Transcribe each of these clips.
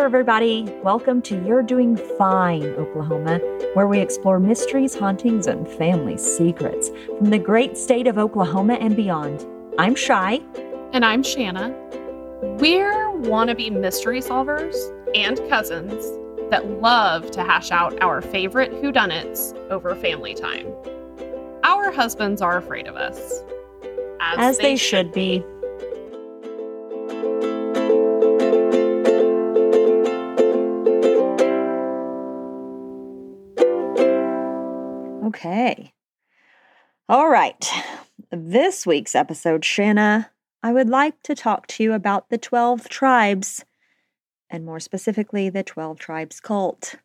there, everybody. Welcome to You're Doing Fine, Oklahoma, where we explore mysteries, hauntings, and family secrets from the great state of Oklahoma and beyond. I'm Shy. And I'm Shanna. We're wannabe mystery solvers and cousins that love to hash out our favorite whodunits over family time. Our husbands are afraid of us. As, they, should be. Okay. All right. This week's episode, Shanna, I would like to talk to you about the 12 tribes, and more specifically, the 12 tribes cult.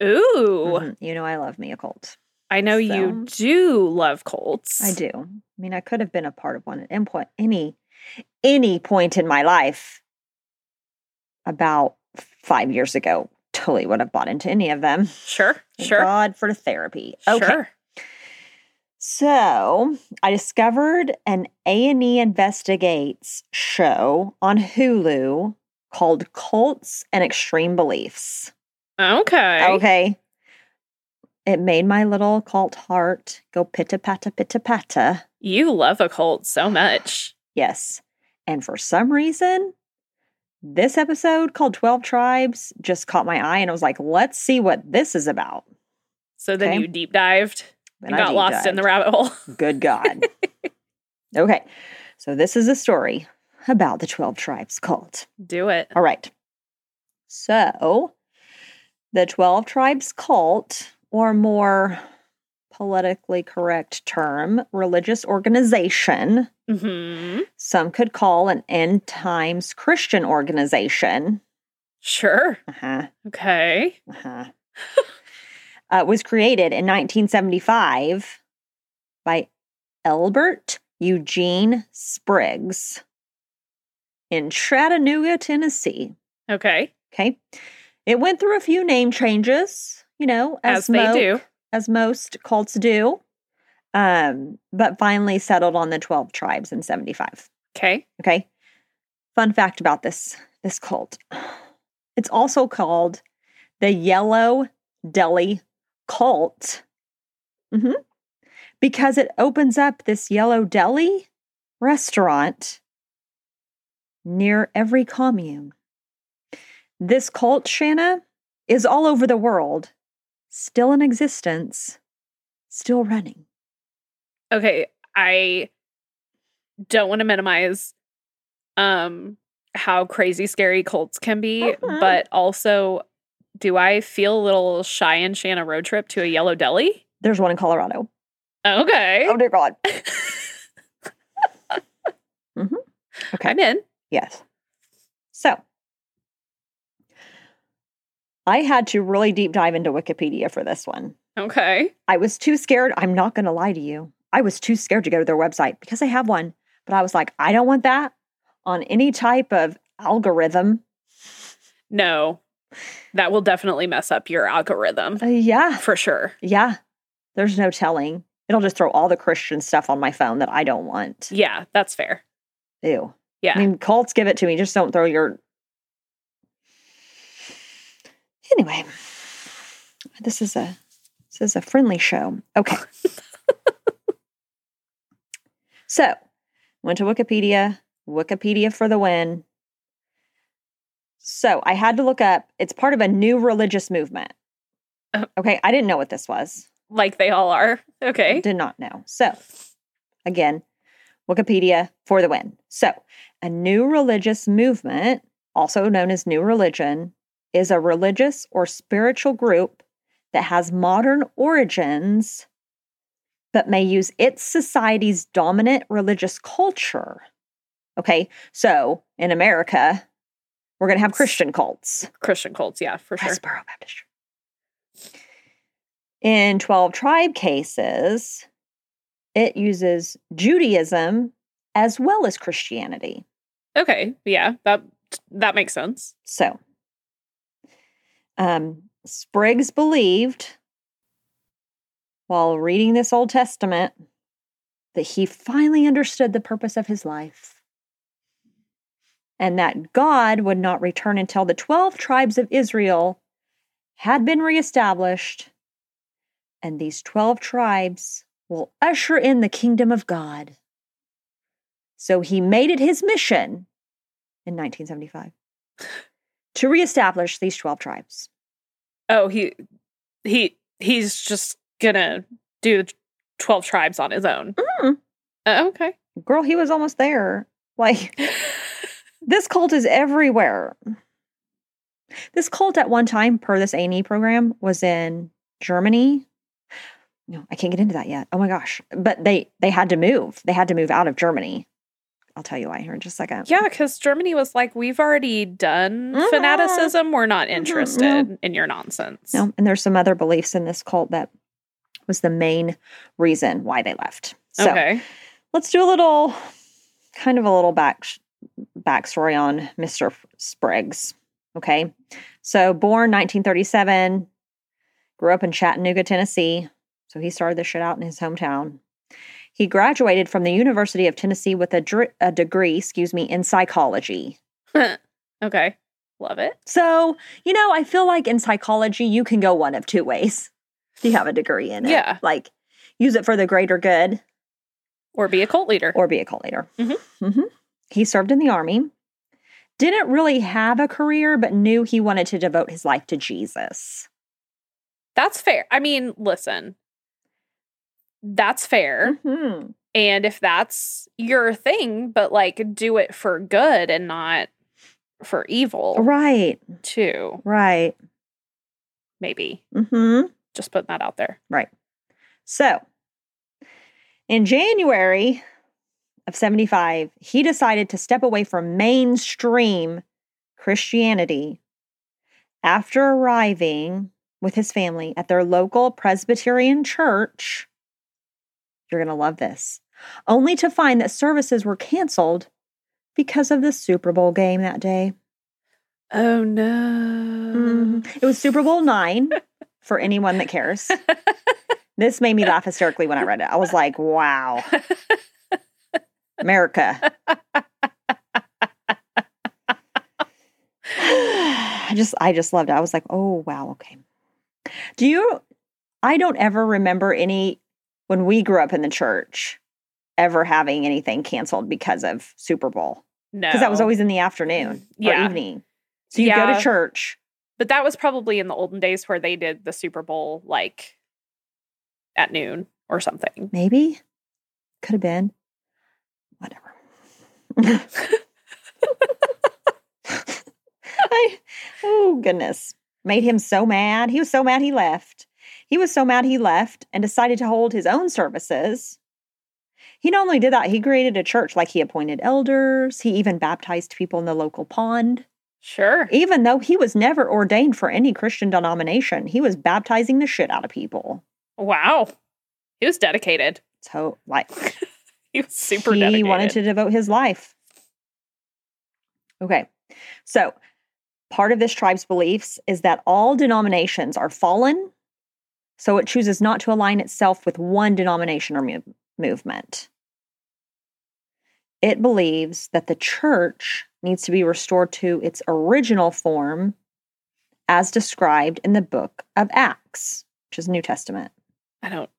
Ooh. Mhm. You know, I love me a cult. I know you do love cults. I do. I mean, I could have been a part of one at any point, any, any point in my life about five years ago. Totally would have bought into any of them. Sure. Thank Sure. God for therapy. Okay. Sure. So I discovered an A&E Investigates show on Hulu called Cults and Extreme Beliefs. Okay. Okay. It made my little cult heart go pitta patta pitta patta. You love a cult so much. Yes. And for some reason, this episode called 12 Tribes just caught my eye and I was like, let's see what this is about. So then Okay. you deep dived And got lost in the rabbit hole. Good God. okay. So this is a story about the 12 Tribes cult. Do it. All right. So the 12 Tribes cult, or more politically correct term, religious organization, hmm some could call an end times Christian organization. Sure. Uh-huh. Okay. Uh-huh. uh, was created in 1975 by Elbert Eugene Spriggs in Chattanooga, Tennessee. Okay. Okay. It went through a few name changes, you know, as, As, they do. as most cults do, um, but finally settled on the 12 tribes in 75. Okay. Okay. Fun fact about this this cult. It's also called the Yellow Deli Cult. Mhm. Because it opens up this Yellow Deli restaurant near every commune. This cult, Shanna, is all over the world, still in existence, still running. Okay. I don't want to minimize um how crazy scary cults can be, Mhm. but also do I feel a little shy and Shanna road trip to a yellow deli? There's one in Colorado. Okay. Oh dear God. Mm-hmm. Okay. I'm in. Yes. So I had to really deep dive into Wikipedia for this one. Okay. I was too scared. I'm not going to lie to you. I was too scared to go to their website because I have one, but I was like, I don't want that on any type of algorithm. No, that will definitely mess up your algorithm Uh, yeah. for sure. Yeah. There's no telling. It'll just throw all the Christian stuff on my phone that I don't want. Yeah, that's fair. Ew. Yeah. I mean, cults give it to me. Just don't throw your. Anyway, this is a this is a friendly show. Okay. so, went to Wikipedia. Wikipedia for the win. So I had to look up. It's part of a new religious movement. Oh. Okay, I didn't know what this was. like they all are. Okay. Did not know. So, again, Wikipedia for the win. So, a new religious movement, also known as New Religion, is a religious or spiritual group that has modern origins but may use its society's dominant religious culture. Okay, so in America, we're going to have Christian cults. Christian cults, yeah, for sure. Westboro Baptist Church. In 12 tribe cases, it uses Judaism as well as Christianity. Okay. Yeah, that that makes sense. So, um, Spriggs believed while reading this Old Testament that he finally understood the purpose of his life. And that God would not return until the 12 tribes of Israel had been reestablished, and these 12 tribes will usher in the kingdom of God. So he made it his mission in 1975 to reestablish these 12 tribes. Oh, he he he's just gonna do twelve tribes on his own. Mm. Uh, okay. Girl, he was almost there. Like, this cult is everywhere. This cult at one time, per this A&E program, was in Germany. No, I can't get into that yet. Oh my gosh. But they they had to move. They had to move out of Germany. I'll tell you why here in just a second. Yeah, because Germany was like, we've already done Mhm. fanaticism. We're not Mhm, interested in your nonsense. No, and there's some other beliefs in this cult that was the main reason why they left. So okay. let's do a little kind of a little back backstory on Mr. Spriggs. Okay. So born 1937, grew up in Chattanooga, Tennessee. So he started this shit out in his hometown. He graduated from the University of Tennessee with a, dr- a degree, excuse me, in psychology. okay. Love it. So, you know, I feel like in psychology, you can go one of two ways. If you have a degree in it. Yeah. Like use it for the greater good Or be a cult leader. or be a cult leader. Mhm. Mhm. He served in the army, didn't really have a career, but knew he wanted to devote his life to Jesus. That's fair. I mean, listen. That's fair. Mhm. And if that's your thing, but like do it for good and not for evil Right, too. right. Maybe. hmm Just putting that out there. Right. So, in January of 75, he decided to step away from mainstream Christianity after arriving with his family at their local Presbyterian church. You're going to love this. Only to find that services were canceled because of the Super Bowl game that day. Oh no. Mhm. It was Super Bowl nine for anyone that cares. This made me laugh hysterically when I read it. I was like, wow. America. I just I just loved it. I was like, oh wow, okay. Do you I don't ever remember any when we grew up in the church ever having anything canceled because of Super Bowl. no. Because that was always in the afternoon Yeah. or evening. So you go to church. But that was probably in the olden days where they did the Super Bowl like at noon or something. Maybe. Could have been. Whatever. I, oh, goodness. Made him so mad. He was so mad he left. He was so mad he left and decided to hold his own services. He not only did that, he created a church like he appointed elders. He even baptized people in the local pond. Sure. Even though he was never ordained for any Christian denomination, he was baptizing the shit out of people. Wow. He was dedicated. So, like, He was super he dedicated. wanted to devote his life. Okay. So, part of this tribe's beliefs is that all denominations are fallen, so it chooses not to align itself with one denomination or movement. It believes that the church needs to be restored to its original form as described in the book of Acts, which is New Testament. I don't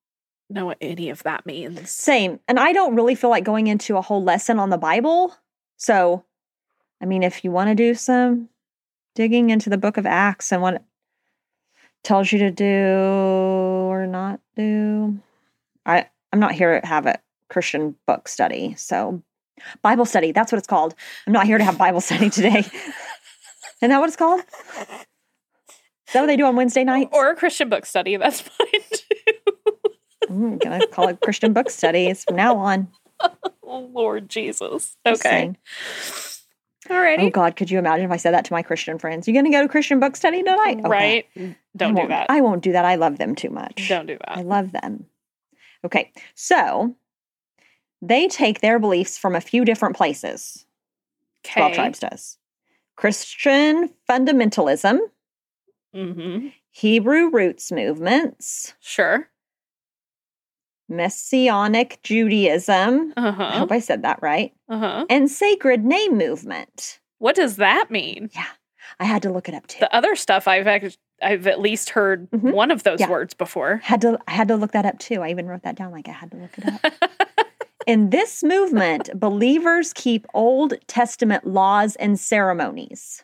know what any of that means. Same. And I don't really feel like going into a whole lesson on the Bible. So, I mean, if you want to do some digging into the book of Acts and what it tells you to do or not do, I, I'm not here to have a Christian book study. So, Bible study, that's what it's called. I'm not here to have Bible study today. Isn't that what it's called? Is that what they do on Wednesday nights? Or a Christian book study. That's fine. I'm going to call it Christian book studies from now on. oh, Lord Jesus. Okay. Alrighty. Oh God, could you imagine if I said that to my Christian friends? You're gonna go to Christian book study tonight? Okay. Right? Don't do that. I won't do that. I love them too much. Don't do that. I love them. Okay, so they take their beliefs from a few different places. Twelve Okay. tribes does. Christian fundamentalism, Mm-hmm. Hebrew roots movements, Sure. Messianic Judaism. I Uh-huh. hope I said that right. Uh-huh. And sacred name movement. What does that mean? Yeah, I had to look it up too. The other stuff I've act- I've at least heard Mhm. one of those Yeah. words before. had to I had to look that up too. I even wrote that down like I had to look it up. In this movement, believers keep Old Testament laws and ceremonies.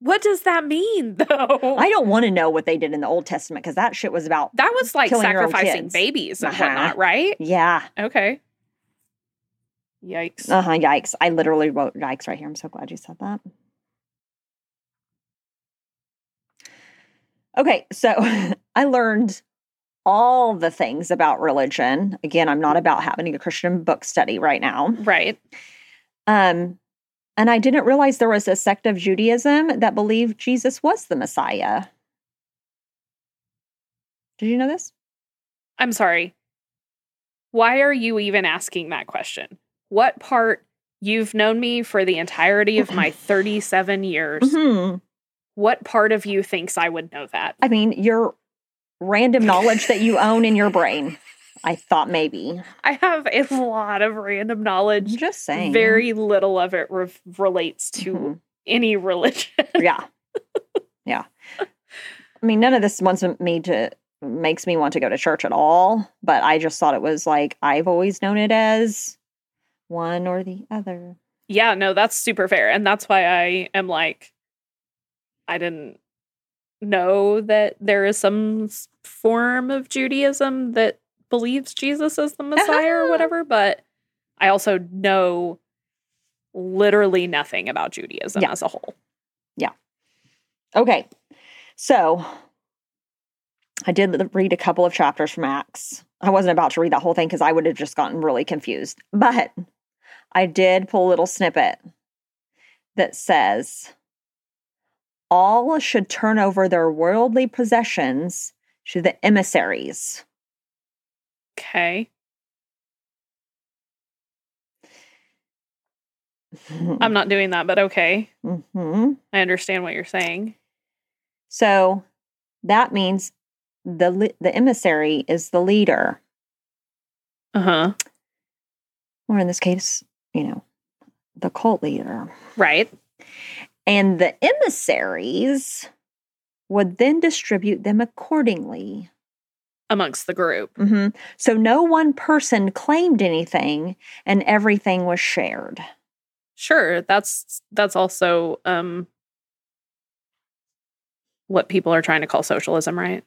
What does that mean though? I don't want to know what they did in the Old Testament because that shit was about that was like killing your own sacrificing babies and Uh-huh. whatnot, right? yeah. Okay. Yikes. Uh huh. Yikes! I literally wrote yikes right here. I'm so glad you said that. Okay, so I learned all the things about religion. Again, I'm not about having a Christian book study right now. Right. Um, and I didn't realize there was a sect of Judaism that believed Jesus was the Messiah. Did you know this? I'm sorry. Why are you even asking that question? What part you've known me for the entirety of my 37 years? hmm What part of you thinks I would know that? I mean, your random knowledge that you own in your brain. I thought maybe. I have a lot of random I'm knowledge. just saying. Very little of it re- relates to Mhm. any religion. Yeah. yeah. I mean, none of this wants me to makes me want to go to church at all, but I just thought it was like I've always known it as one or the other. yeah, no, that's super fair. And that's why I am like, I didn't know that there is some form of Judaism that believes Jesus is the Messiah or Uh-huh. whatever, but I also know literally nothing about Judaism Yeah. as a whole. Yeah. Okay. So I did read a couple of chapters from Acts. I wasn't about to read that whole thing because I would have just gotten really confused. But I did pull a little snippet that says all should turn over their worldly possessions to the emissaries. Okay. I'm not doing that, but okay. hmm I understand what you're saying. So that means the the emissary is the leader. Uh huh. or in this case, you know, the cult leader. Right. And the emissaries would then distribute them accordingly. Amongst the group. Mhm. So no one person claimed anything and everything was shared. Sure, that's that's also um what people are trying to call socialism, right?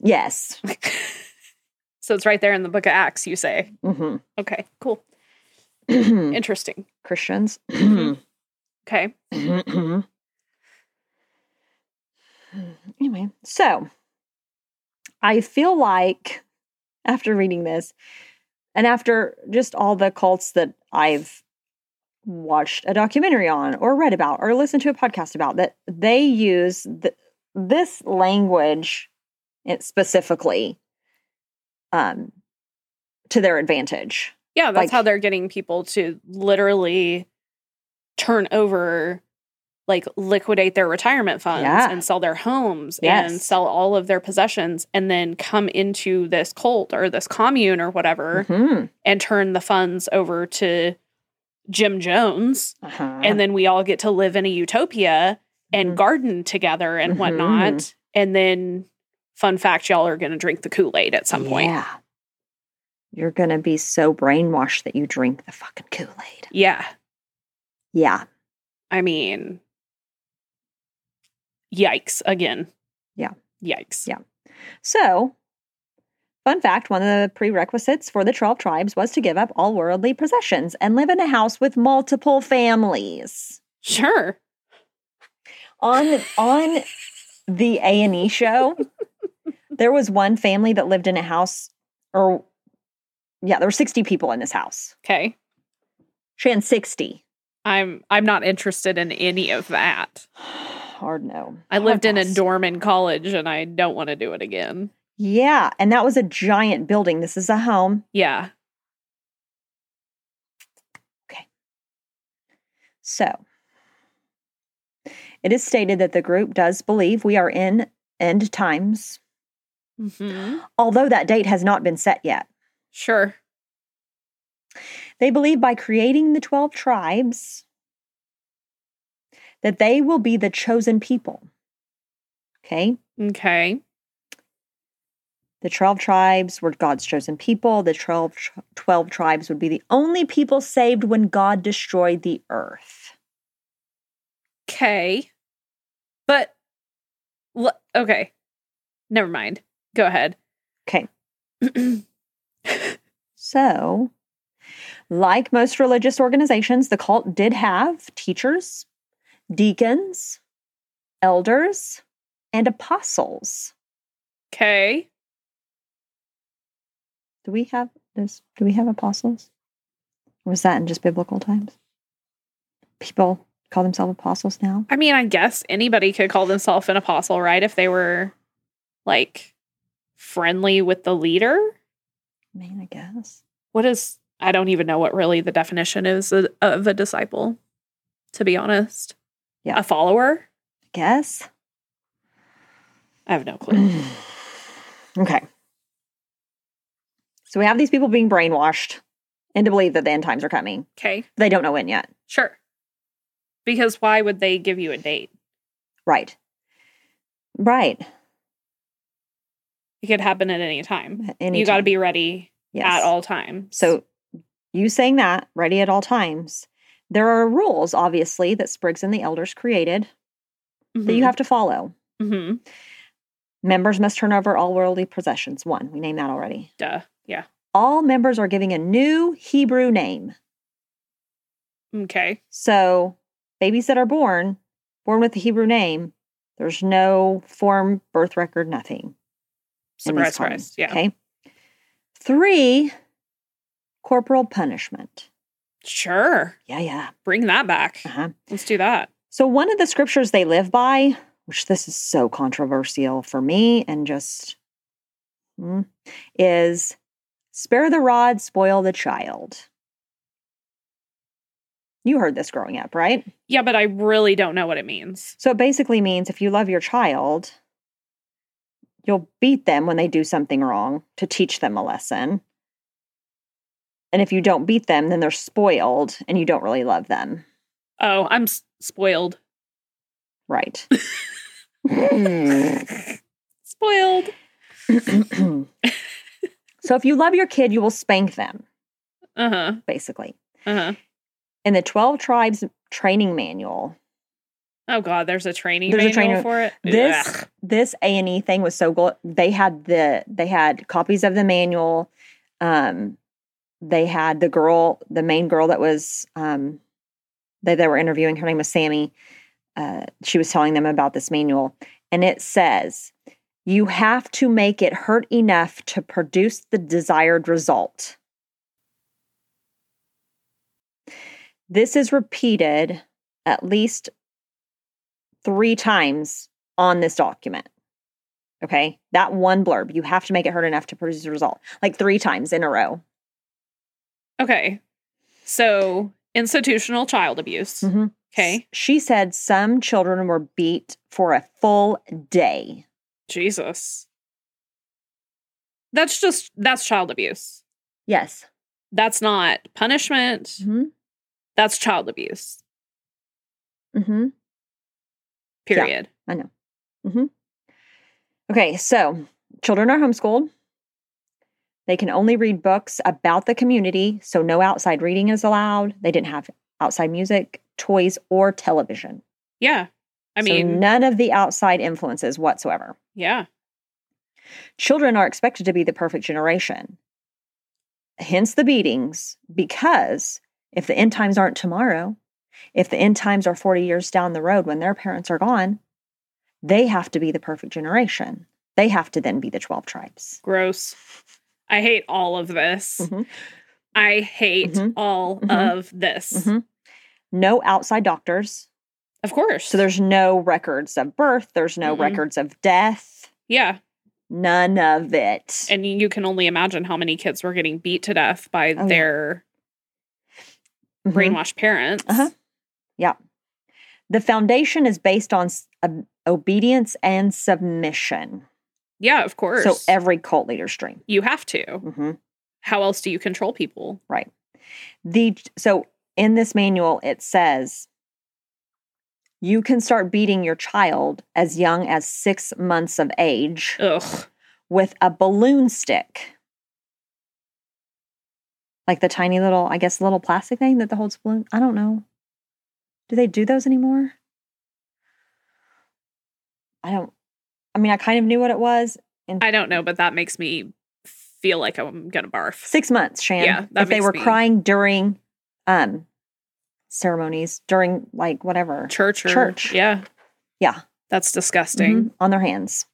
Yes. so it's right there in the book of Acts, you say. hmm Okay, cool. Interesting. Christians. Mhm. Okay. anyway, so I feel like after reading this and after just all the cults that I've watched a documentary on or read about or listened to a podcast about that they use th- this language specifically um to their advantage. Yeah, that's Like- how they're getting people to literally turn over like liquidate their retirement funds Yeah. and sell their homes and sell all of their possessions and then come into this cult or this commune or whatever Mhm. and turn the funds over to Jim Jones. Uh-huh. And then we all get to live in a utopia and Mhm. garden together and Mhm. whatnot. And then, fun fact, y'all are going to drink the Kool Aid at some point. Yeah. You're going to be so brainwashed that you drink the fucking Kool-Aid. Yeah. Yeah. I mean, yikes again. Yeah. Yikes. Yeah. So, fun fact one of the prerequisites for the 12 tribes was to give up all worldly possessions and live in a house with multiple families. Sure. On on the A&E show, there was one family that lived in a house or yeah, there were 60 people in this house. Okay. Shan 60. I'm I'm not interested in any of that. Hard no. I lived in a dorm in college and I don't want to do it again. Yeah, and that was a giant building. This is a home. Yeah. Okay. So, it is stated that the group does believe we are in end times, hmm although that date has not been set yet. Sure. They believe by creating the 12 tribes, that they will be the chosen people. Okay. Okay. The 12 tribes were God's chosen people. The 12, 12 tribes would be the only people saved when God destroyed the earth. Okay. But okay. Never mind. Go ahead. Okay. So, like most religious organizations, the cult did have teachers, deacons, elders, and apostles. okay. Do we have this? Do we have apostles? Or was that in just biblical times? People call themselves apostles now. I mean, I guess anybody could call themselves an apostle, right? If they were like friendly with the leader. I mean, I guess. What is, I don't even know what really the definition is of of a disciple, to be honest. Yeah. A follower? I guess. I have no clue. okay. So we have these people being brainwashed into believe that the end times are coming. Okay. They don't know when yet. Sure. Because why would they give you a date? Right. Right. It could happen at any time. Any you got to be ready yes. at all times. So you saying that, ready at all times. There are rules, obviously, that Spriggs and the elders created that you have to follow. hmm Members must turn over all worldly possessions. One, we named that already. Duh. Yeah. All members are giving a new Hebrew name. Okay. So babies that are born, born with a Hebrew name, there's no form, birth record, nothing. in Surprise, surprise. Yeah. Okay. Three, corporal punishment. Sure. Yeah, yeah. Bring that back. Uh-huh. Let's do that. So, one of the scriptures they live by, which this is so controversial for me and just mm, is spare the rod, spoil the child. You heard this growing up, right? Yeah, but I really don't know what it means. So, it basically means if you love your child, you'll beat them when they do something wrong to teach them a lesson. And if you don't beat them, then they're spoiled and you don't really love them. Oh, I'm s- spoiled. Right. spoiled. so if you love your kid, you will spank them, Uh huh. basically. Uh huh. In the 12 tribes training manual, Oh God, there's a training There's a manual training- for it. this Ugh. this A&E thing was so good. They had the they had copies of the manual. Um they had the girl, the main girl that was um that they were interviewing, her name was Sammy. Uh, she was telling them about this manual, and it says you have to make it hurt enough to produce the desired result. This is repeated at least three times on this document. Okay. That one blurb, you have to make it hurt enough to produce a result, like three times in a row. Okay. So institutional child abuse. Mhm. Okay. She said some children were beat for a full day. Jesus. That's just that's child abuse. Yes. That's not punishment. hmm That's child abuse. Mm-hmm. Period. I know. Mm-hmm. Okay. So children are homeschooled. They can only read books about the community. So no outside reading is allowed. They didn't have outside music, toys, or television. Yeah. I So mean, none of the outside influences whatsoever. yeah. Children are expected to be the perfect generation. Hence the beatings, because if the end times aren't tomorrow, if the end times are 40 years down the road when their parents are gone, they have to be the perfect generation. They have to then be the 12 tribes. Gross. I hate all of this. Mhm. I hate Mhm. all Mhm. of this. Mhm. No outside doctors. Of course. So there's no records of birth, there's no Mm-mm. records of death, yeah. none of it. And you can only imagine how many kids were getting beat to death by Oh, yeah. their Mhm. brainwashed parents. Uh-huh. Yeah. The foundation is based on ob- obedience and submission. Yeah, of course. So every cult leader's dream. you have to. Mhm. How else do you control people? Right. The so in this manual it says you can start beating your child as young as six months of age Ugh. with a balloon stick. Like the tiny little, I guess, little plastic thing that holds balloon. I don't know. Do they do those anymore? I don't. I mean, I kind of knew what it was. And I don't know, but that makes me feel like I'm gonna barf. six months, Shan. Yeah, that if they were me- crying during um ceremonies, during like whatever, Church or Church. Yeah. Yeah. That's disgusting. Mhm, on their hands.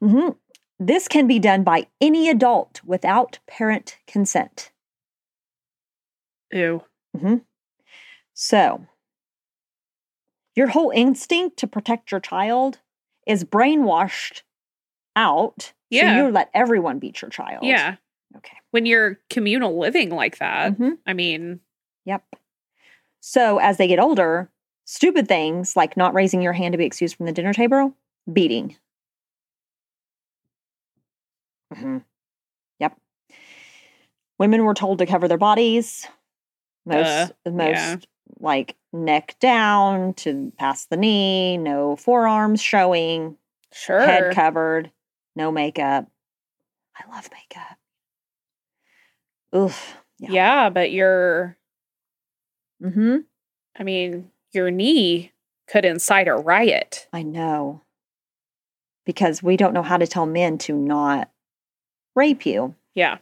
hmm This can be done by any adult without parent consent. Ew. So, your whole instinct to protect your child is brainwashed out. Yeah. So you let everyone beat your child. Yeah. Okay. When you're communal living like that, Mhm. I mean, Yep. So as they get older, stupid things like not raising your hand to be excused from the dinner table, beating. Mhm. Yep. Women were told to cover their bodies. Most, most yeah. Like neck down to past the knee, no forearms showing, sure. head covered, no makeup. I love makeup. Oof. yeah. Yeah. but your Mm-hmm. I mean, your knee could incite a riot. I know. Because we don't know how to tell men to not rape you. Yeah.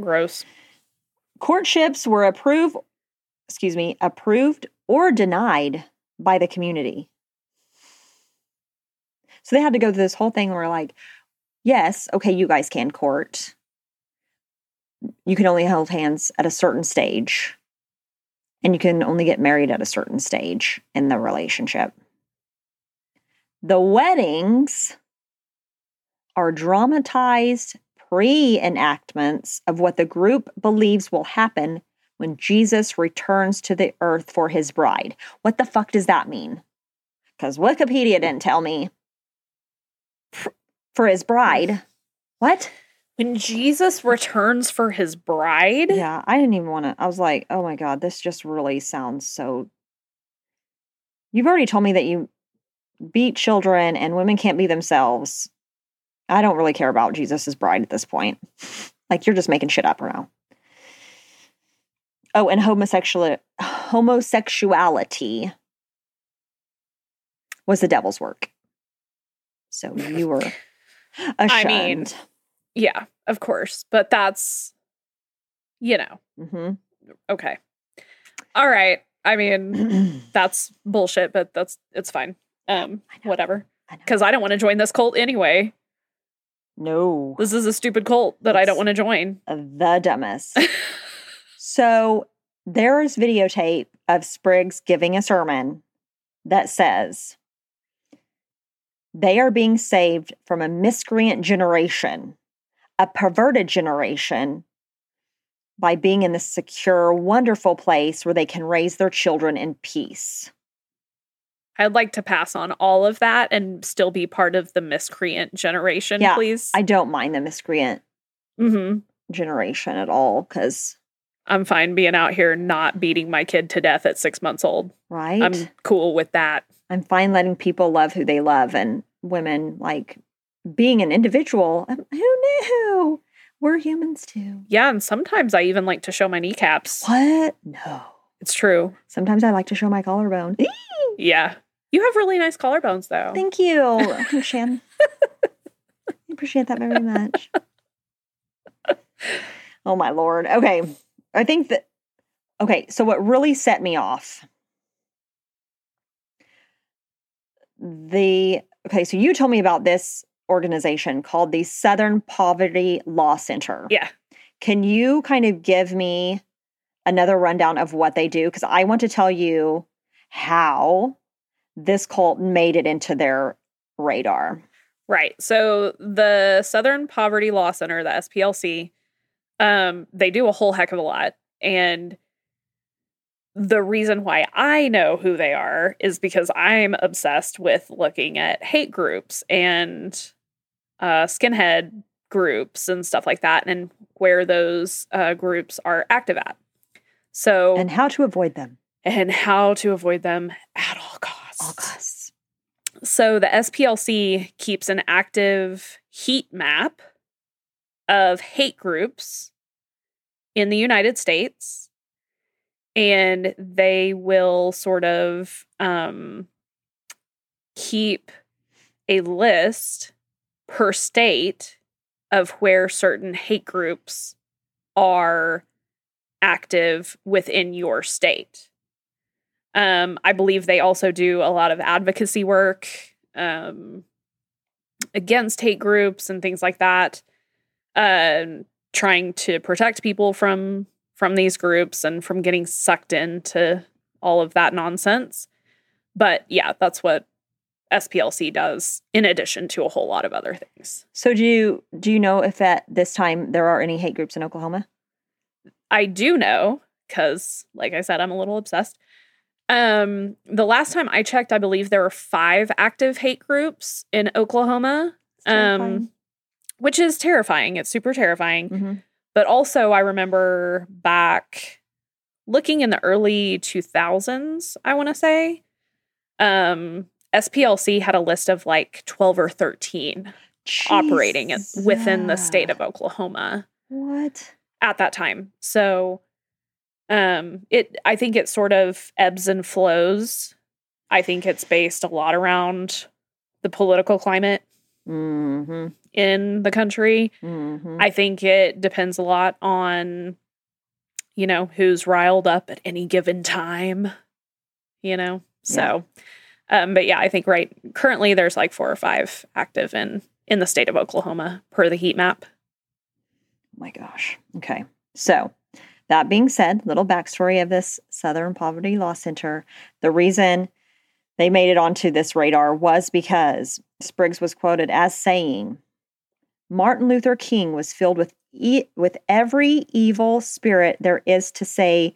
Gross. Courtships were approved, excuse me, approved or denied by the community. So they had to go through this whole thing where like, yes, okay, you guys can court. You can only hold hands at a certain stage. And you can only get married at a certain stage in the relationship. The weddings are dramatized pre enactments of what the group believes will happen when Jesus returns to the earth for his bride. What the fuck does that mean? Because Wikipedia didn't tell me. For his bride. What? When Jesus returns for his bride, Yeah, I didn't even want to. I was like, oh my God, this just really sounds so. You've already told me that you beat children and women can't be themselves. I don't really care about Jesus's bride at this point. Like, you're just making shit up right now. Oh, and homosexual homosexuality was the devil's work. So you were ashamed. I mean, yeah, of course. But that's, you know, Mhm. okay. All right. I mean, that's bullshit, but that's it's fine. Um, I whatever. Because I don't want to join this cult anyway. no, This is a stupid cult that I don't want to join. the dumbest. So there's videotape of Spriggs giving a sermon that says they are being saved from a miscreant generation, a perverted generation, by being in this secure, wonderful place where they can raise their children in peace. I'd like to pass on all of that and still be part of the miscreant generation, Yeah, please. I don't mind the miscreant hmm generation at all because, I'm fine being out here not beating my kid to death at six months old. right? I'm cool with that. I'm fine letting people love who they love and women like being an individual. um, Who knew? We're humans too. Yeah, and sometimes I even like to show my kneecaps. What? No. It's true. Sometimes I like to show my collarbone. Yeah. You have really nice collarbones though. Thank you. Shan. I appreciate that very much. Oh my lord. Okay. I think that okay, so what really set me off the okay, so you told me about this organization called the Southern Poverty Law Center. Yeah. Can you kind of give me another rundown of what they do? Because I want to tell you how this cult made it into their radar. Right. So the Southern Poverty Law Center, the SPLC, um, they do a whole heck of a lot. And the reason why I know who they are is because I'm obsessed with looking at hate groups and uh, skinhead groups and stuff like that, and where those uh, groups are active at. So And how to avoid them. and how to avoid them at all costs. All costs. So the SPLC keeps an active heat map of hate groups in the United States. And they will sort of um, keep a list per state of where certain hate groups are active within your state. Um, I believe they also do a lot of advocacy work um, against hate groups and things like that, uh, trying to protect people from from these groups and from getting sucked into all of that nonsense. But yeah, that's what SPLC does in addition to a whole lot of other things. So do you do you know if at this time there are any hate groups in Oklahoma? I do know cuz like I said I'm a little obsessed. Um the last time I checked I believe there were 5 active hate groups in Oklahoma. Um which is terrifying. It's super terrifying. hmm But also, I remember back looking in the early 2000s, I want to say, um, SPLC had a list of like 12 or 13 operating it within the state of Oklahoma What? at that time. So um it I think it sort of ebbs and flows. I think it's based a lot around the political climate Mm-hmm. in the country. Mm-hmm. I think it depends a lot on, you know, who's riled up at any given time, you know? So, um, but yeah, I think right currently there's like four or five active in in the state of Oklahoma per the heat map. my gosh. Okay. So, that being said, little backstory of this Southern Poverty Law Center. The reason they made it onto this radar was because Spriggs was quoted as saying, Martin Luther King was filled with e- with every evil spirit there is to say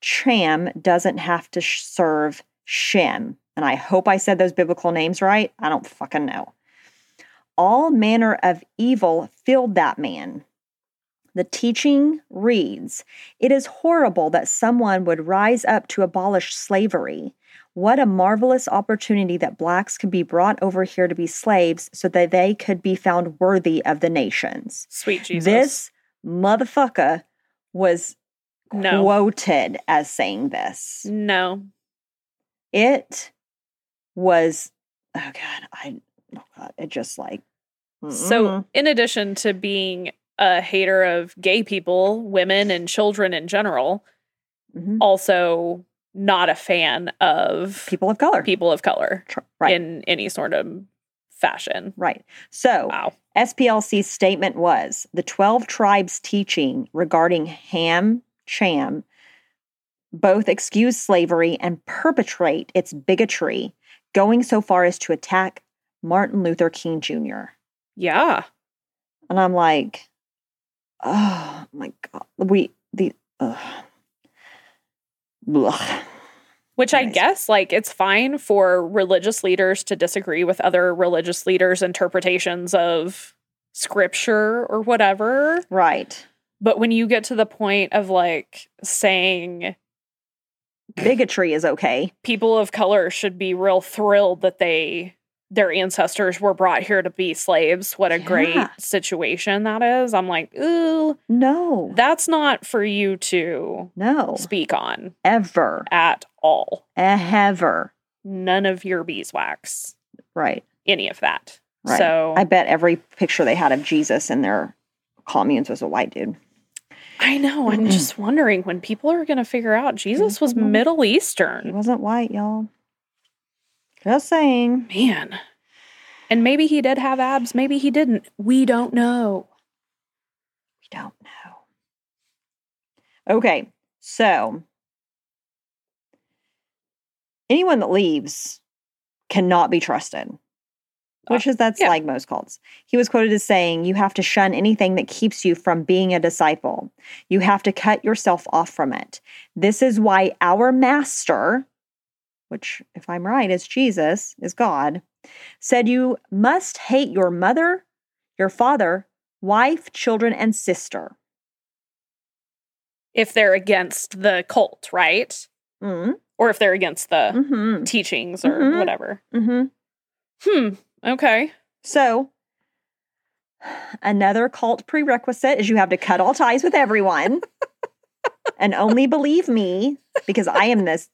Cham doesn't have to sh- serve Shem. And I hope I said those biblical names right. I don't fucking know. All manner of evil filled that man. The teaching reads It is horrible that someone would rise up to abolish slavery. What a marvelous opportunity that blacks could be brought over here to be slaves so that they could be found worthy of the nations. Sweet Jesus. This motherfucker was no. quoted as saying this. No. It was, oh God, I, oh God, it just like, So, mm-mm. in addition to being a hater of gay people, women, and children in general, Mhm. also not a fan of people of color. people of color right. in any sort of fashion. right. So, Wow. SPLC's statement was the 12 tribes' teaching regarding Ham, Cham, both excuse slavery and perpetrate its bigotry, going so far as to attack Martin Luther King Jr. Yeah. And I'm like, oh my God. We, the, ugh. Ugh. Which I guess, like, it's fine for religious leaders to disagree with other religious leaders' interpretations of scripture or whatever. Right. But when you get to the point of like saying Bigotry is okay. people of color should be real thrilled that they their ancestors were brought here to be slaves, what a great situation that is. I'm like, ooh, No. that's not for you to no. speak on Ever. at all. Ever. None of your beeswax, Right. any of that. Right. So I bet every picture they had of Jesus in their communes was a white dude. I know. I'm just wondering when people are going to figure out Jesus was Middle Eastern. He wasn't white, y'all. Just saying. Man. And maybe he did have abs, maybe he didn't. We don't know. We don't know. Okay, so anyone that leaves cannot be trusted. Which uh, is that's yeah. like most cults. He was quoted as saying, You have to shun anything that keeps you from being a disciple. You have to cut yourself off from it. This is why our master, which, if I'm right, is Jesus, is God, said you must hate your mother, your father, wife, children, and sister. If they're against the cult, right? Mm or if they're against the hmm. teachings or Mhm. whatever. hmm. Hmm. Okay. So, another cult prerequisite is you have to cut all ties with everyone and only believe me because I am this,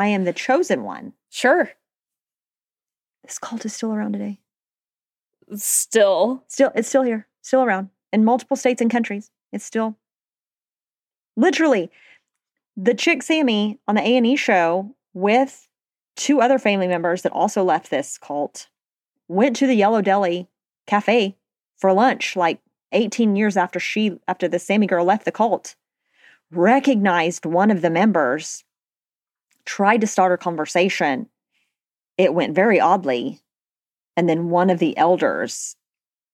I am the chosen one. Sure. This cult is still around today. Still. Still, it's still here, still around in multiple states and countries. It's still literally the chick Sammy on the A and E show with two other family members that also left this cult went to the Yellow Deli cafe for lunch like 18 years after she after the Sammy girl left the cult recognized one of the members tried to start a conversation it went very oddly and then one of the elders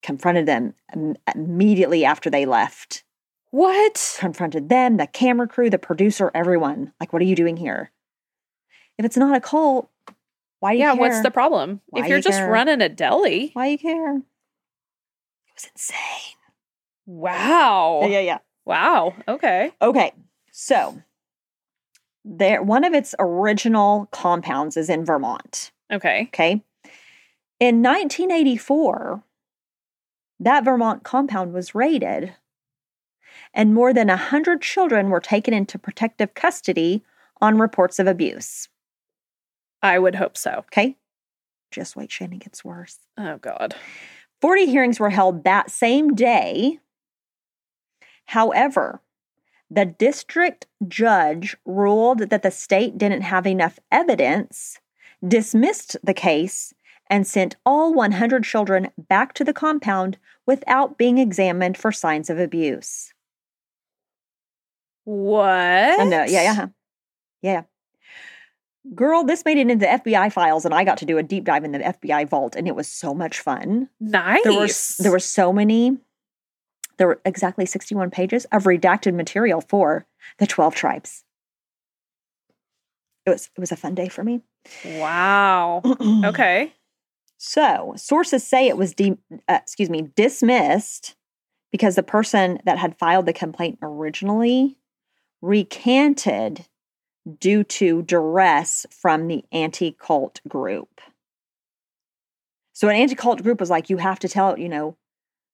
confronted them immediately after they left What? confronted them the camera crew the producer everyone like what are you doing here if it's not a cult why do you Yeah, care? what's the problem? Why if you're you just care? running a deli. why you care it was insane Wow. yeah yeah yeah Wow. Okay. Okay, so there one of its original compounds is in Vermont. Okay. Okay, in 1984, that Vermont compound was raided, and more than hundred children were taken into protective custody on reports of abuse. I would hope so. Okay, just wait, Shannon gets worse. Oh God. 40 hearings were held that same day. However, the district judge ruled that the state didn't have enough evidence, dismissed the case, and sent all 100 children back to the compound without being examined for signs of abuse. What? I know, yeah, yeah, uh-huh. yeah. Girl, this made it into the FBI files, and I got to do a deep dive in the FBI vault, and it was so much fun. Nice. there were there were so many there were exactly 61 pages of redacted material for the 12 tribes it was it was a fun day for me Wow. Okay. so sources say it was de- uh, excuse me dismissed because the person that had filed the complaint originally recanted due to duress from the anti-cult group so an anti-cult group was like you have to tell you know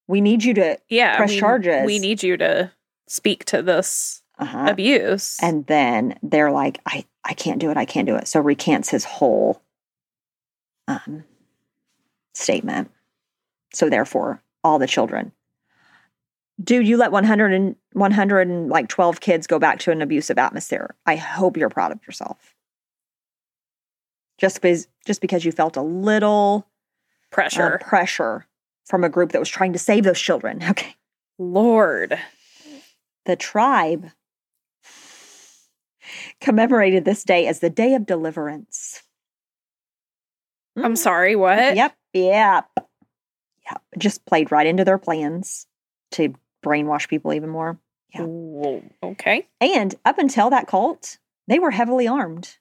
we need you to Yeah. Press we, charges. We need you to speak to this uh-huh. abuse. and then they're like i i can't do it i can't do it so recants his whole um statement so therefore all the children dude you let 100 and 100 and like 12 kids go back to an abusive atmosphere i hope you're proud of yourself just because just because you felt a little uh, pressure. From a group that was trying to save those children okay Lord. the tribe commemorated this day as the day of deliverance. I'm Mm. sorry. What? Yep, yep, yep. Just played right into their plans to brainwash people even more. Yeah. Whoa, Okay. And up until that cult, they were heavily armed.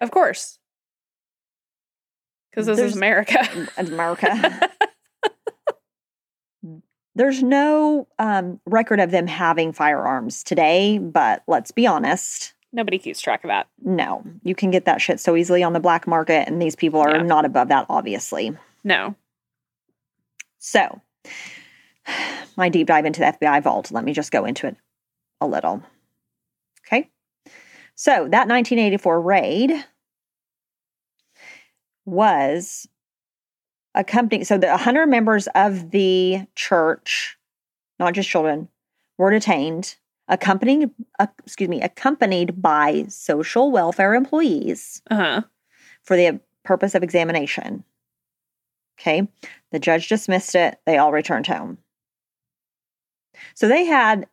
Of course. Because this There's- is America. America. There's no um, record of them having firearms today, but let's be honest. Nobody keeps track of that. No, you can get that shit so easily on the black market, and these people are Yeah. not above that, obviously. No. So, my deep dive into the FBI vault, let me just go into it a little. Okay. So, that 1984 raid was accompanied. So, the 100 members of the church, not just children, were detained, accompanied, uh, excuse me, accompanied by social welfare employees Uh huh. for the purpose of examination. Okay. The judge dismissed it. They all returned home. So they had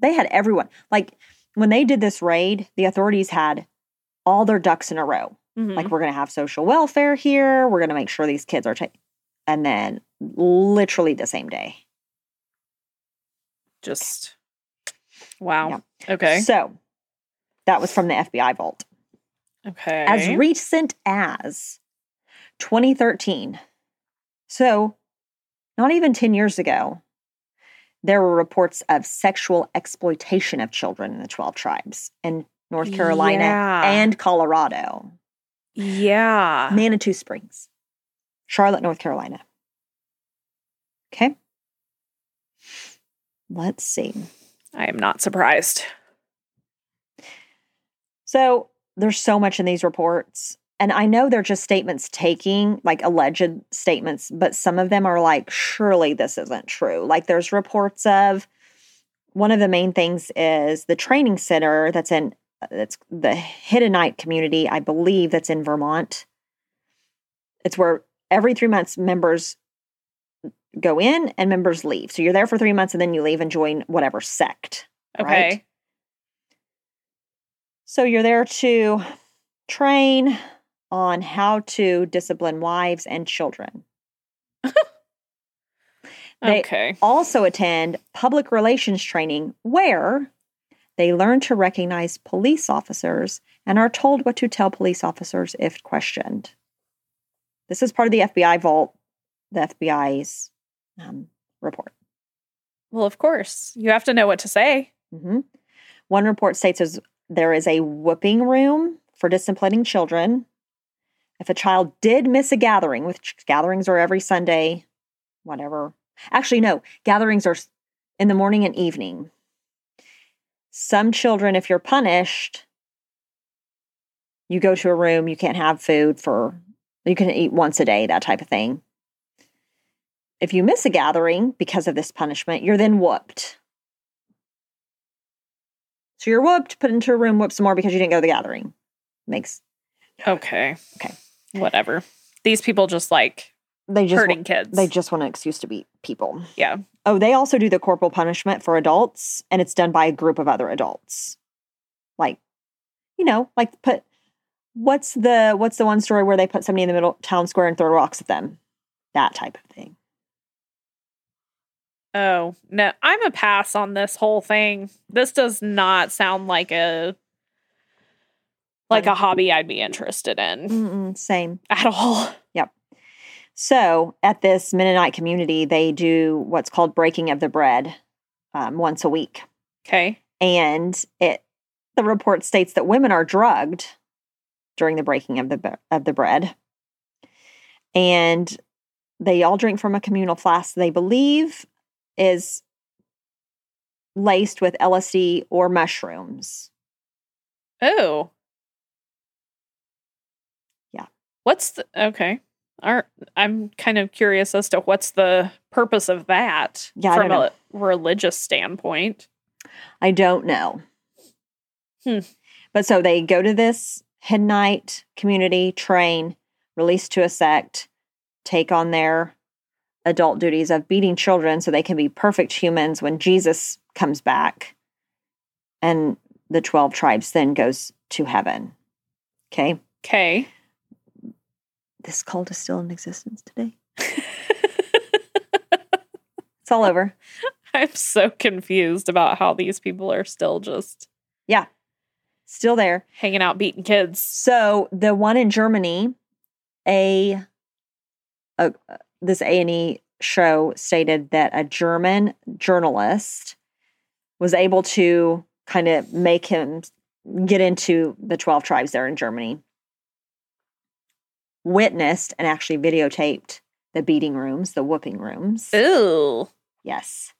they had everyone. Like when they did this raid, the authorities had all their ducks in a row. Mhm. Like we're going to have social welfare here. We're going to make sure these kids are taken. And then literally the same day. Just wow. Yeah. Okay. So that was from the FBI vault. okay. as recent as 2013. So, not even 10 years ago, there were reports of sexual exploitation of children in the 12 tribes. in North Carolina, Yeah. and Colorado. Yeah. Manitou Springs, Charlotte, North Carolina. Okay. Let's see. I am not surprised. So there's so much in these reports. And I know they're just statements taking, like alleged statements, but some of them are like, surely this isn't true. Like there's reports of one of the main things is the training center that's in that's the Hiddenite community, I believe that's in Vermont. It's where every three months members go in and members leave. So you're there for three months and then you leave and join whatever sect. Okay. Right. So you're there to train on how to discipline wives and children. They- okay. Also attend public relations training where they learn to recognize police officers and are told what to tell police officers if questioned. This is part of the FBI vault, the FBI's um, report. Well, of course. You have to know what to say. hmm One report states there is a whooping room for disciplining children. If a child did miss a gathering, which gatherings are every Sunday, whatever. Actually, no, gatherings are in the morning and evening. Some children, if you're punished, you go to a room, you can't have food for, you can eat once a day, that type of thing. If you miss a gathering because of this punishment, you're then whooped. So you're whooped, put into a room, whooped some more because you didn't go to the gathering. Makes Okay. Okay. Whatever. These people just like they just hurting want, kids. they just want an excuse to beat people. yeah. Oh, they also do the corporal punishment for adults, and it's done by a group of other adults. Like, you know, like put what's the what's the one story where they put somebody in the middle town square and throw rocks at them? That type of thing. Oh, no. I'm a pass on this whole thing. This does not sound like a like a hobby I'd be interested in Mm-mm, same. at all. Yep. So at this Hiddenite community, they do what's called breaking of the bread um, once a week. Okay. and it the report states that women are drugged during the breaking of the of the bread and they all drink from a communal flask they believe is laced with LSD or mushrooms. Oh. Yeah. What's the okay? Are I'm kind of curious as to what's the purpose of that Yeah, from a religious standpoint. I don't know. Hmm. But so they go to this Hiddenite community, train, release to a sect, take on their adult duties of beating children so they can be perfect humans when Jesus comes back. And the 12 tribes then goes to heaven. Okay. Okay. This cult is still in existence today. It's all over. I'm so confused about how these people are still just Still there. hanging out beating kids. So the one in Germany, a, a this A and E show stated that a German journalist was able to kind of make him get into the twelve tribes there in Germany. Witnessed and actually videotaped the beating rooms, the whooping rooms. Ew. Yes.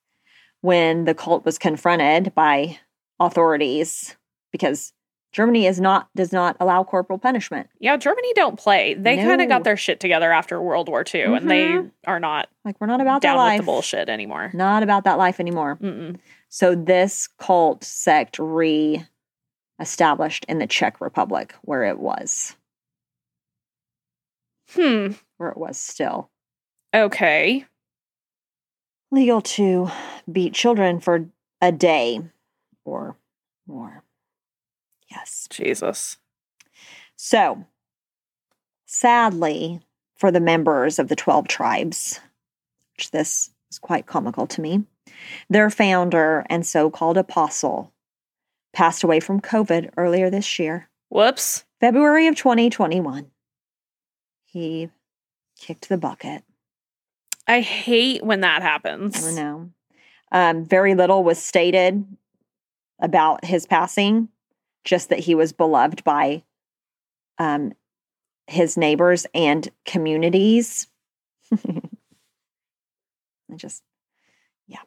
When the cult was confronted by authorities because Germany is not does not allow corporal punishment. Yeah, Germany don't play. They kind of got their shit together after World War II, and they Mhm. are not Like we're not about that down with the bullshit anymore. Not about that life anymore. Mm-mm. So this cult sect re established in the Czech Republic where it was, Hmm. where it was still Okay. legal to beat children for a day or more. Yes. Jesus. So, sadly, for the members of the 12 tribes, which this is quite comical to me, their founder and so called apostle passed away from COVID earlier this year, Whoops. February of 2021. He kicked the bucket. I hate when that happens. I know. Um, very little was stated about his passing. Just that he was beloved by um, his neighbors and communities. I just, yeah.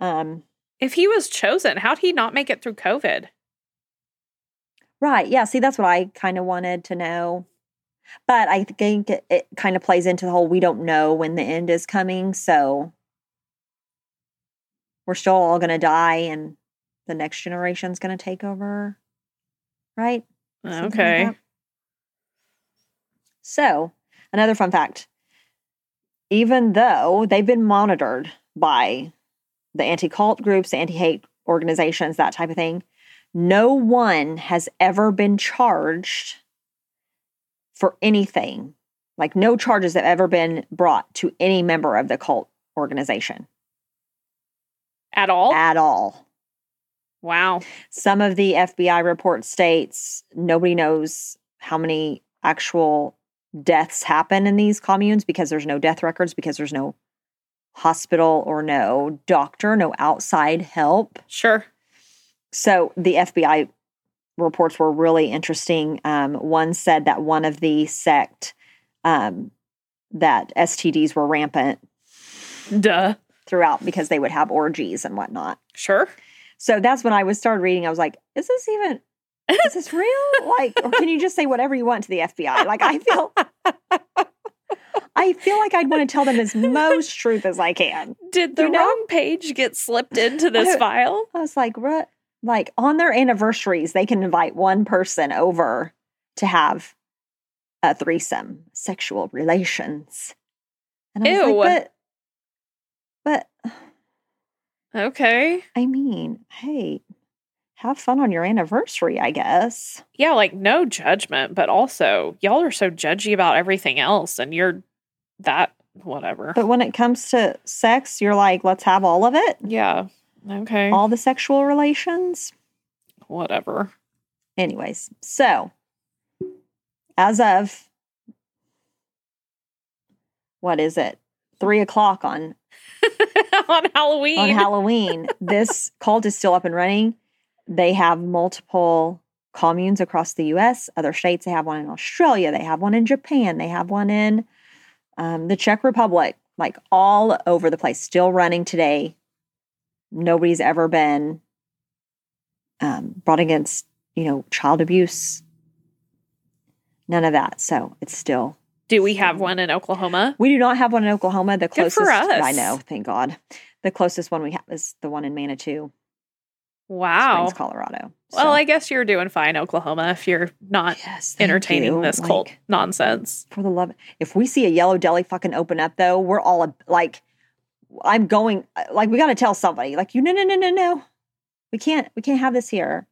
Um, If he was chosen, how'd he not make it through COVID? right. Yeah. See, that's what I kind of wanted to know. But I think it, it kind of plays into the whole we don't know when the end is coming. So we're still all going to die and the next generation's going to take over. Right? Something Okay. that. So, another fun fact even though they've been monitored by the anti cult groups, the anti hate organizations, that type of thing, no one has ever been charged for anything. Like, no charges have ever been brought to any member of the cult organization At all? at all. Wow. Some of the FBI report states nobody knows how many actual deaths happen in these communes because there's no death records, because there's no hospital or no doctor, no outside help. Sure. So the FBI reports were really interesting. Um, one said that one of the sect um, that STDs were rampant Duh. throughout because they would have orgies and whatnot. Sure. So that's when I was started reading. I was like, is this even is this real? Like, or can you just say whatever you want to the FBI? Like I feel I feel like I'd want to tell them as most truth as I can. Did the You know? wrong page get slipped into this I- file? I was like, what? Like on their anniversaries, they can invite one person over to have a threesome, sexual relations. And I was Ew. like, but, but Okay. I mean, hey, have fun on your anniversary, I guess. Yeah, like no judgment, but also y'all are so judgy about everything else and you're that whatever. But when it comes to sex, you're like, let's have all of it, yeah. Okay. all the sexual relations. whatever. Anyways, so as of what is it? Three o'clock on On Halloween. on Halloween. this cult is still up and running. They have multiple communes across the US, other states. They have one in Australia, they have one in Japan, they have one in um, the Czech Republic, like all over the place, still running today. Nobody's ever been um, brought against, you know, child abuse. None of that. So it's still Do we have one in Oklahoma? we do not have one in Oklahoma. The Good closest for I know, thank God. The closest one we have is the one in Manitou, Wow. Springs, Colorado. Well, So- I guess you're doing fine, Oklahoma, if you're not yes, entertaining you. this Like, cult nonsense. For the love, if we see a yellow deli fucking open up, though, we're all a- like, I'm going. Uh, like, we got to tell somebody. Like, you no no no no no, we can't we can't have this here.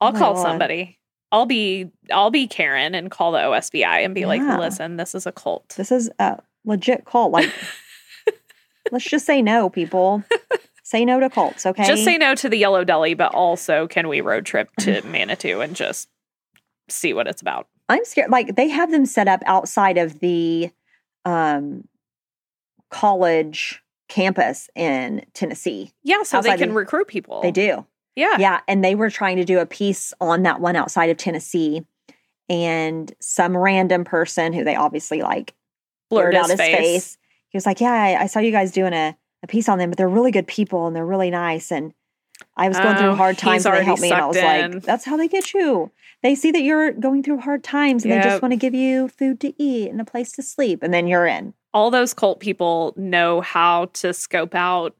I'll Oh call somebody. I'll be I'll be Karen and call the OSBI and be like, listen, this is a cult. This is a legit cult. Like, let's just say no, people. Say no to cults, okay? Just say no to the yellow deli, but also can we road trip to Manitou and just see what it's about? I'm scared. Like they have them set up outside of the um, college campus in Tennessee. Yeah, so they can the- recruit people. They do. Yeah. Yeah. And they were trying to do a piece on that one outside of Tennessee. And some random person who they obviously like Blurred out his face. face. He was like, Yeah, I, I saw you guys doing a, a piece on them, but they're really good people and they're really nice. And I was going Oh, through hard times and they helped me. And I was in. like, That's how they get you. They see that you're going through hard times and they just want to give you food to eat and a place to sleep. And then you're in. All those cult people know how to scope out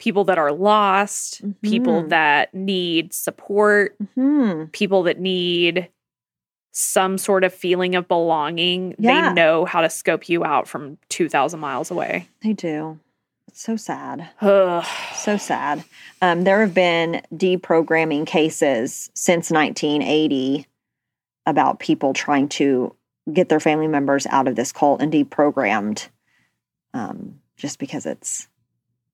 people that are lost, people Mhm. that need support, Hmm. people that need some sort of feeling of belonging. Yeah. They know how to scope you out from 2,000 miles away. They do. It's so sad. Ugh. So sad. Um, there have been deprogramming cases since 1980 about people trying to get their family members out of this cult and deprogrammed um, just because it's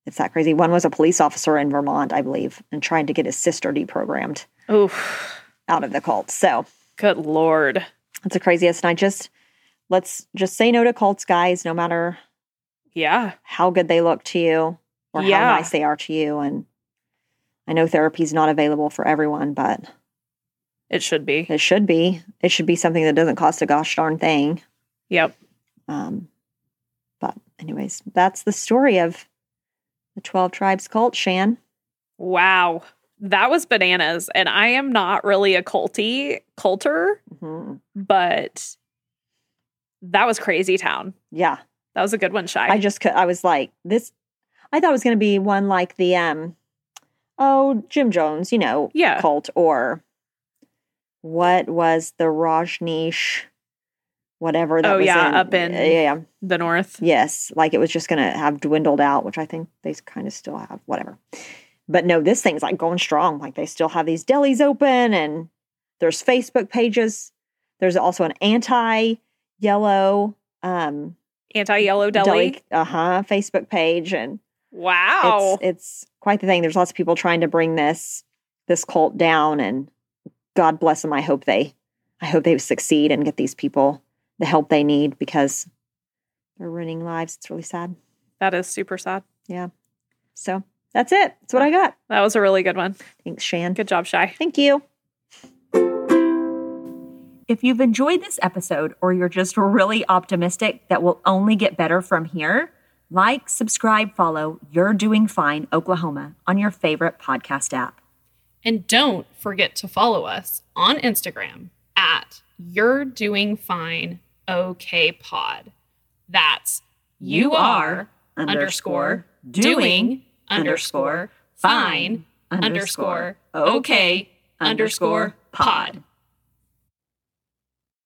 it's that crazy. One was a police officer in Vermont, I believe, and trying to get his sister deprogrammed Oof. out of the cult. So Good Lord. it's the craziest. And I just let's just say no to cults, guys, no matter Yeah. how good they look to you or Yeah. how nice they are to you. And I know therapy is not available for everyone, but It should be. it should be. It should be something that doesn't cost a gosh darn thing. Yep. Um, but, anyways, that's the story of the 12 tribes cult, Shan. Wow. That was bananas. And I am not really a culty culter, Mhm. but that was crazy town. Yeah. That was a good one, Shy. I just could, I was like, this, I thought it was going to be one like the, um, oh, Jim Jones, you know, yeah. cult or what was the Rajneesh, whatever that Oh, was yeah, in, up in- yeah, yeah, The North. yes, like it was just going to have dwindled out, which I think they kind of still have, whatever. But no, this thing's like going strong. Like they still have these delis open, and there's Facebook pages. There's also an anti-yellow um, Anti yellow deli. uh huh, Facebook page, and Wow. it's it's quite the thing. There's lots of people trying to bring this this cult down, and God bless them. I hope they I hope they succeed and get these people the help they need because they're ruining lives. It's really sad. that is super sad. Yeah. So that's it. That's what I got. That was a really good one. Thanks, Shan. Good job, Shy. Thank you. If you've enjoyed this episode or you're just really optimistic that we'll only get better from here, like, subscribe, follow You're Doing Fine Oklahoma on your favorite podcast app. And don't forget to follow us on Instagram at You're Doing Fine OK Pod. That's you are underscore doing underscore fine underscore okay underscore pod.